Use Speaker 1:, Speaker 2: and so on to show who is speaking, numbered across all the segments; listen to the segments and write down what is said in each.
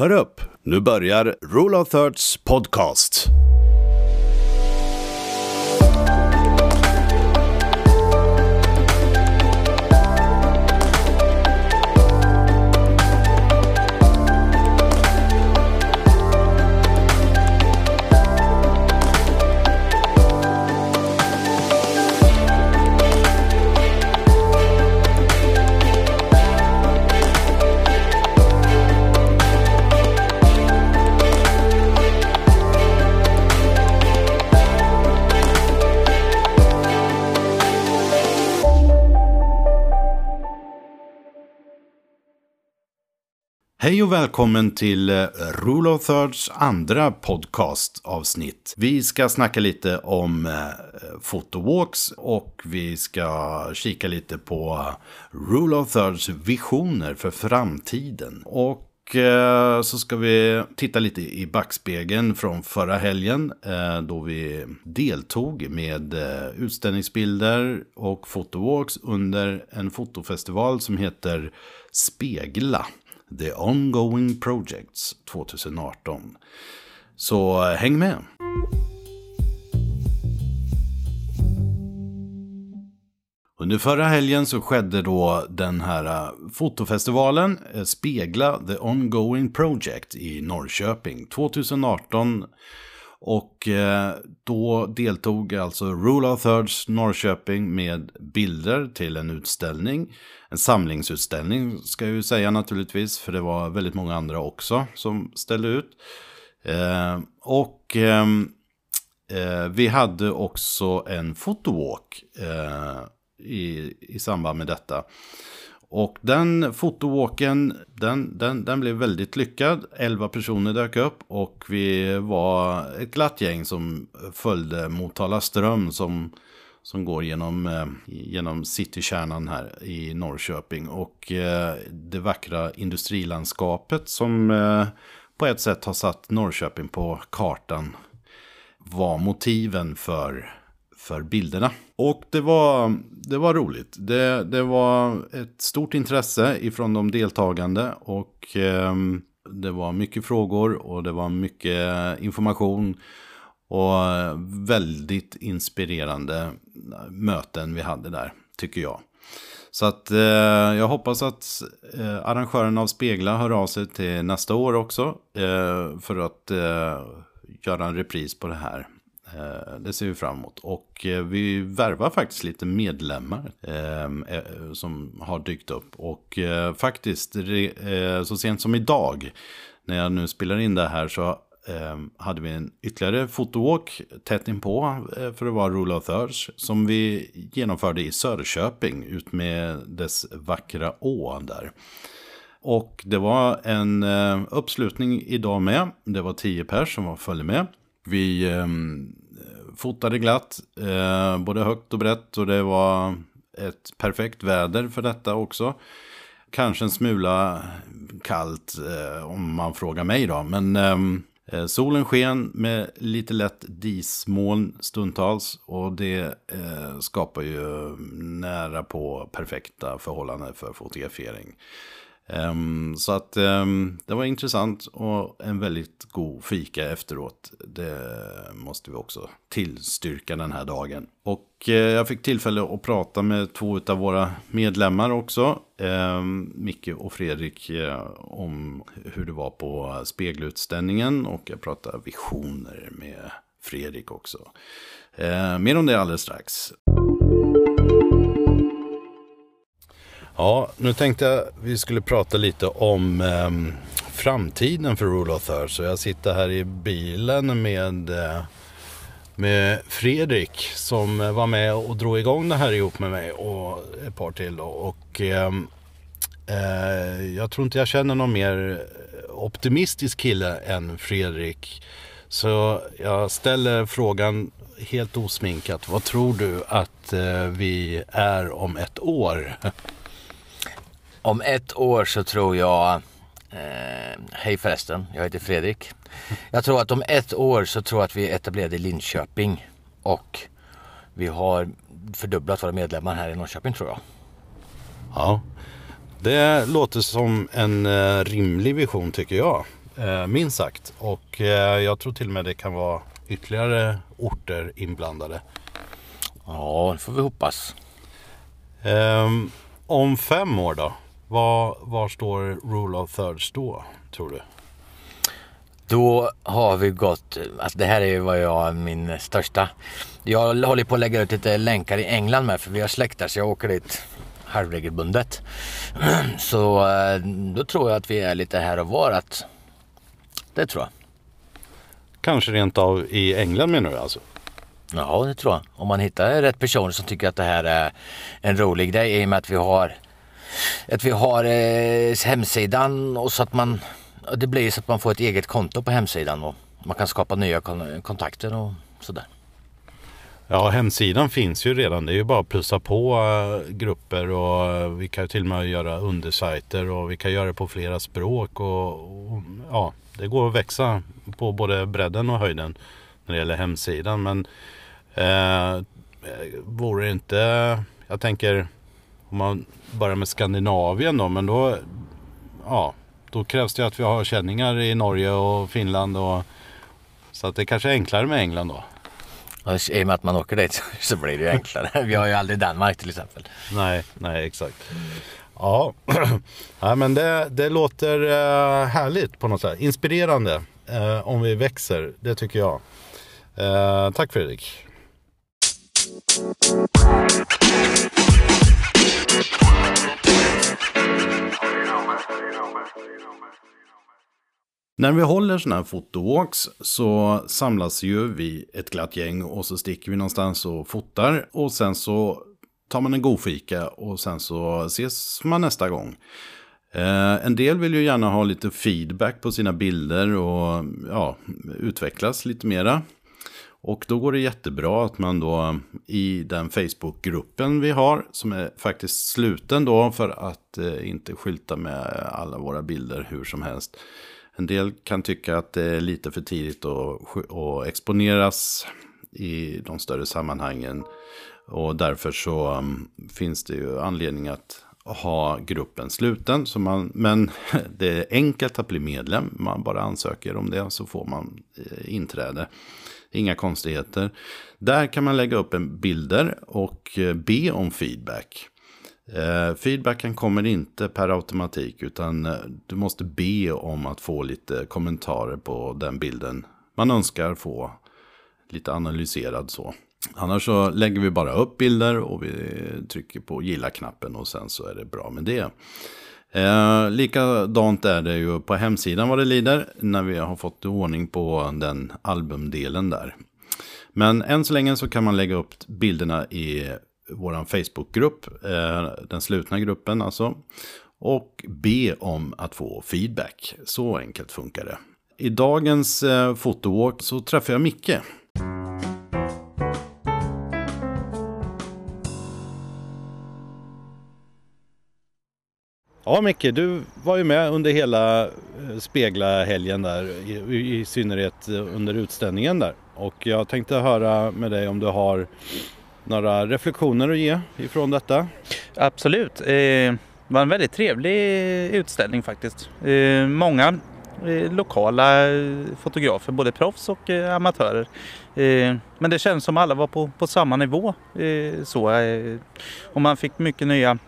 Speaker 1: Hör upp, nu börjar Rule of Thirds podcast. Hej och välkommen till eh, Rule of Thirds andra podcastavsnitt. Vi ska snacka lite om eh, fotowalks och vi ska kika lite på eh, Rule of Thirds visioner för framtiden. Och så ska vi titta lite i backspegeln från förra helgen då vi deltog med utställningsbilder och fotowalks under en fotofestival som heter Spegla. The Ongoing Projects 2018. Så eh, häng med! Under förra helgen så skedde då den här eh, fotofestivalen eh, Spegla The Ongoing Project i Norrköping 2018 och eh, då deltog alltså Rule of Thirds Norrköping med bilder till en utställning. En samlingsutställning ska jag ju säga naturligtvis, för det var väldigt många andra också som ställde ut. Eh, och ehm, eh, vi hade också en fotowalk i, i samband med detta. Och den fotowalken, den, den, den blev väldigt lyckad. Elva personer dök upp och vi var ett glatt gäng som följde Motala ström som, som går genom, eh, genom citykärnan här i Norrköping. Och eh, det vackra industrilandskapet som eh, på ett sätt har satt Norrköping på kartan var motiven för för bilderna. Och det var, det var roligt. Det, det var ett stort intresse ifrån de deltagande och eh, det var mycket frågor och det var mycket information och väldigt inspirerande möten vi hade där, tycker jag. Så att eh, jag hoppas att eh, arrangören av Spegla hör av sig till nästa år också eh, för att eh, göra en repris på det här. Eh, det ser vi fram emot. Och eh, vi värvar faktiskt lite medlemmar ehm, eh, som har dykt upp. Och faktiskt, så sent som idag, när jag nu spelar in det här, så ehm, hade vi en ytterligare fotowalk tätt inpå för att vara Rule of Thirds som vi genomförde i Söderköping ut med dess vackra å där. Och det var en uppslutning idag med. Det var tio pers som följde med. Vi eh, fotade glatt, eh, både högt och brett och det var ett perfekt väder för detta också. Kanske en smula kallt eh, om man frågar mig då, men ehm, eh, solen sken med lite lätt dismoln stundtals och det eh, skapar ju nära på perfekta förhållanden för fotografering. Um, så att um, det var intressant och en väldigt god fika efteråt. Det måste vi också tillstyrka den här dagen. Och uh, jag fick tillfälle att prata med två av våra medlemmar också. Um, Micke och Fredrik uh, om hur det var på spegelutställningen. Och jag pratade visioner med Fredrik också. Uh, mer om det alldeles strax. Ja, nu tänkte jag vi skulle prata lite om eh, framtiden för Rule of Third. Så jag sitter här i bilen med, eh, med Fredrik som var med och drog igång det här ihop med mig och ett par till. Då. Och ehm, eh, jag tror inte jag känner någon mer optimistisk kille än Fredrik. Så jag ställer frågan helt osminkat. Vad tror du att eh, vi är om ett år?
Speaker 2: Om ett år så tror jag, eh, hej förresten, jag heter Fredrik. Jag tror att om ett år så tror jag att vi är etablerade i Linköping och vi har fördubblat våra medlemmar här i Norrköping tror jag.
Speaker 1: Ja, det låter som en eh, rimlig vision tycker jag. Eh, minst sagt. Och eh, jag tror till och med det kan vara ytterligare orter inblandade.
Speaker 2: Ja, det får vi hoppas.
Speaker 1: Ehm, om fem år då? Var, var står Rule of Thirds då, tror du?
Speaker 2: Då har vi gått, alltså det här är ju vad jag, min största. Jag håller på att lägga ut lite länkar i England med för vi har släkter så jag åker dit halvregelbundet. Så eh, då tror jag att vi är lite här och var att det tror jag.
Speaker 1: Kanske rent av i England menar du alltså?
Speaker 2: Ja, det tror jag. Om man hittar rätt personer som tycker att det här är en rolig grej i och med att vi har att vi har eh, hemsidan och så att man det blir så att man får ett eget konto på hemsidan och man kan skapa nya kon kontakter och sådär.
Speaker 1: Ja, hemsidan finns ju redan. Det är ju bara att plussa på eh, grupper och eh, vi kan till och med göra undersajter och vi kan göra det på flera språk och, och ja, det går att växa på både bredden och höjden när det gäller hemsidan. Men eh, vore det inte, jag tänker om man börjar med Skandinavien då, men då, ja, då krävs det att vi har känningar i Norge och Finland och så att det kanske är enklare med England då.
Speaker 2: I och med att man åker dit så blir det ju enklare. Vi har ju aldrig Danmark till exempel.
Speaker 1: Nej, nej exakt. Ja, ja men det, det låter uh, härligt på något sätt. Inspirerande uh, om vi växer, det tycker jag. Uh, tack Fredrik. När vi håller sådana här fotowalks så samlas ju vi ett glatt gäng och så sticker vi någonstans och fotar. Och sen så tar man en god fika och sen så ses man nästa gång. Eh, en del vill ju gärna ha lite feedback på sina bilder och ja, utvecklas lite mera. Och då går det jättebra att man då i den Facebookgruppen vi har, som är faktiskt sluten då för att eh, inte skylta med alla våra bilder hur som helst. En del kan tycka att det är lite för tidigt att, att exponeras i de större sammanhangen. Och därför så um, finns det ju anledning att ha gruppen sluten. Så man, men det är enkelt att bli medlem. Man bara ansöker om det så får man eh, inträde. Inga konstigheter. Där kan man lägga upp en bilder och eh, be om feedback. Eh, feedbacken kommer inte per automatik utan du måste be om att få lite kommentarer på den bilden man önskar få lite analyserad så. Annars så lägger vi bara upp bilder och vi trycker på gilla-knappen och sen så är det bra med det. Eh, likadant är det ju på hemsidan vad det lider när vi har fått ordning på den albumdelen där. Men än så länge så kan man lägga upp bilderna i vår Facebookgrupp, eh, den slutna gruppen alltså. Och be om att få feedback. Så enkelt funkar det. I dagens eh, fotowalk så träffar jag Micke. Ja Micke, du var ju med under hela eh, Spegla-helgen där, i, i synnerhet eh, under utställningen där. Och jag tänkte höra med dig om du har några reflektioner att ge ifrån detta?
Speaker 3: Absolut. Eh, det var en väldigt trevlig utställning faktiskt. Många lokala fotografer, både proffs och amatörer. Men det känns som alla var på, på samma nivå. Så, och man fick mycket nya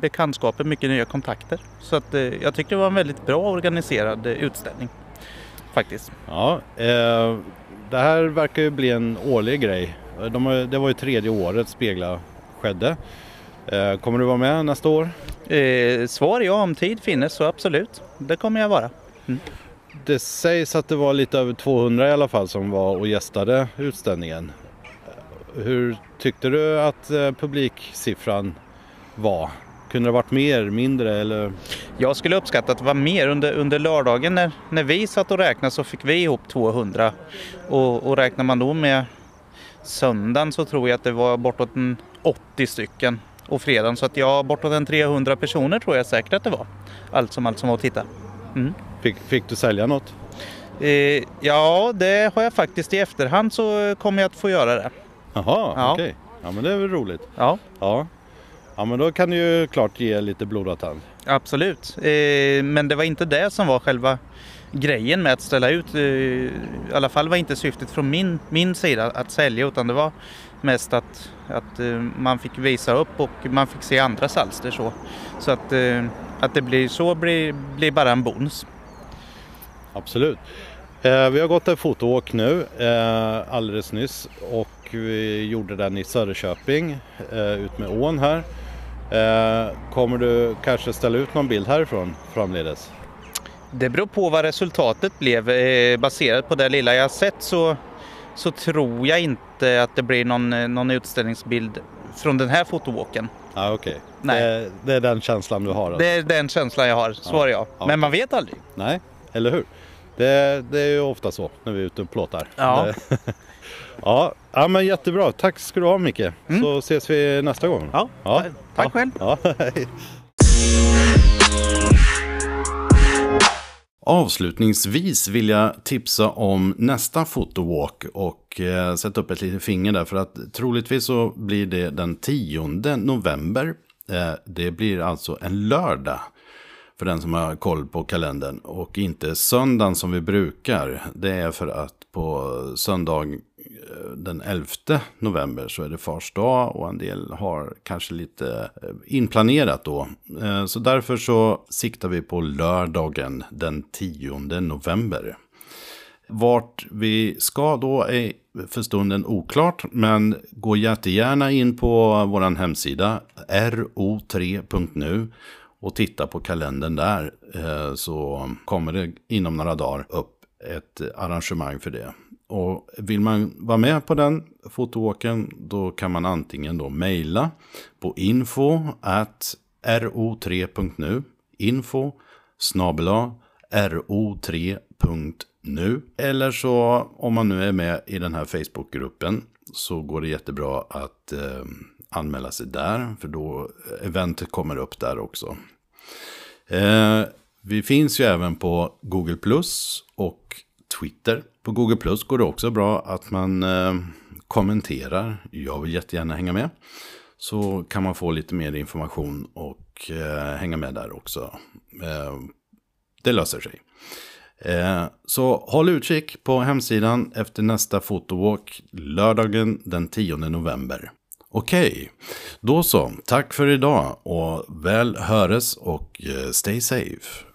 Speaker 3: bekantskaper, mycket nya kontakter. Så att, jag tyckte det var en väldigt bra organiserad utställning. Faktiskt.
Speaker 1: Ja, eh, det här verkar ju bli en årlig grej de, det var ju tredje året Spegla skedde. Eh, kommer du vara med nästa år?
Speaker 3: Eh, svar ja, om tid finnes så absolut. Det kommer jag vara. Mm.
Speaker 1: Det sägs att det var lite över 200 i alla fall som var och gästade utställningen. Hur tyckte du att eh, publiksiffran var? Kunde det varit mer, mindre eller?
Speaker 3: Jag skulle uppskatta att det var mer. Under, under lördagen när, när vi satt och räknade så fick vi ihop 200. Och, och räknar man då med Söndagen så tror jag att det var bortåt en 80 stycken. Och fredagen så att ja, bortåt en 300 personer tror jag säkert att det var. Allt som allt som var att titta.
Speaker 1: Mm. Fick, fick, du sälja något?
Speaker 3: Eh, ja, det har jag faktiskt i efterhand så kommer jag att få göra det.
Speaker 1: Jaha, ja. okej. Okay. Ja, men det är väl roligt.
Speaker 3: Ja.
Speaker 1: ja. Ja, men då kan du ju klart ge lite blodad tand.
Speaker 3: Absolut. Eh, men det var inte det som var själva grejen med att ställa ut. eh, I alla fall var inte syftet från min, min sida att sälja utan det var mest att, att eh, man fick visa upp och man fick se andras alster så. Så att, eh, att det blir så blir, blir bara en bonus.
Speaker 1: Absolut. Eh, vi har gått en fotoåk nu eh, alldeles nyss och vi gjorde den i Söderköping ut med ån här. Eh, kommer du kanske ställa ut någon bild härifrån framledes?
Speaker 3: Det beror på vad resultatet blev. Eh, baserat på det lilla jag sett så, så tror jag inte att det blir någon, eh, någon utställningsbild från den här fotowalken.
Speaker 1: Ah, Okej,
Speaker 3: Nej.
Speaker 1: det, det är den känslan du har? Alltså.
Speaker 3: Det är den känslan jag har, svarar jag.
Speaker 1: Ja.
Speaker 3: Men man vet aldrig.
Speaker 1: Nej, eller hur? Det, det är ju ofta så när vi är ute och plåtar.
Speaker 3: Ja.
Speaker 1: Ja, ja, men jättebra. Tack ska du ha Micke. Så ses vi nästa gång.
Speaker 3: Mm. Ja,
Speaker 1: Ja.
Speaker 3: tack
Speaker 1: Ja.
Speaker 3: själv.
Speaker 1: Ja. Avslutningsvis vill jag tipsa om nästa fotowalk och eh, sätta upp ett litet finger där för att troligtvis så blir det den 10 november. Eh, det blir alltså en lördag för den som har koll på kalendern och inte söndagen som vi brukar. Det är för att på söndag eh, den 11 november så är det fars dag och en del har kanske lite eh, inplanerat då. Eh, så därför så siktar vi på lördagen den 10 november. Vart vi ska då är för stunden oklart, men gå jättegärna in på vår hemsida ro3.nu och titta på kalendern där eh, så kommer det inom några dagar upp ett arrangemang för det. Och vill man vara med på den fotowalken då kan man antingen då mejla på info at ro3.nu info snabela ro3.nu eller så om man nu är med i den här Facebookgruppen så går det jättebra att eh, anmäla sig där för då eh, eventet kommer upp där också. Eh, vi finns ju även på Google Plus och Twitter. På Google Plus går det också bra att man eh, kommenterar. Jag vill jättegärna hänga med. Så kan man få lite mer information och eh, hänga med där också. Eh, det löser sig. Eh, så håll utkik på hemsidan efter nästa fotowalk lördagen den 10 november. Okej, då så. Tack för idag och väl höres och eh, stay safe.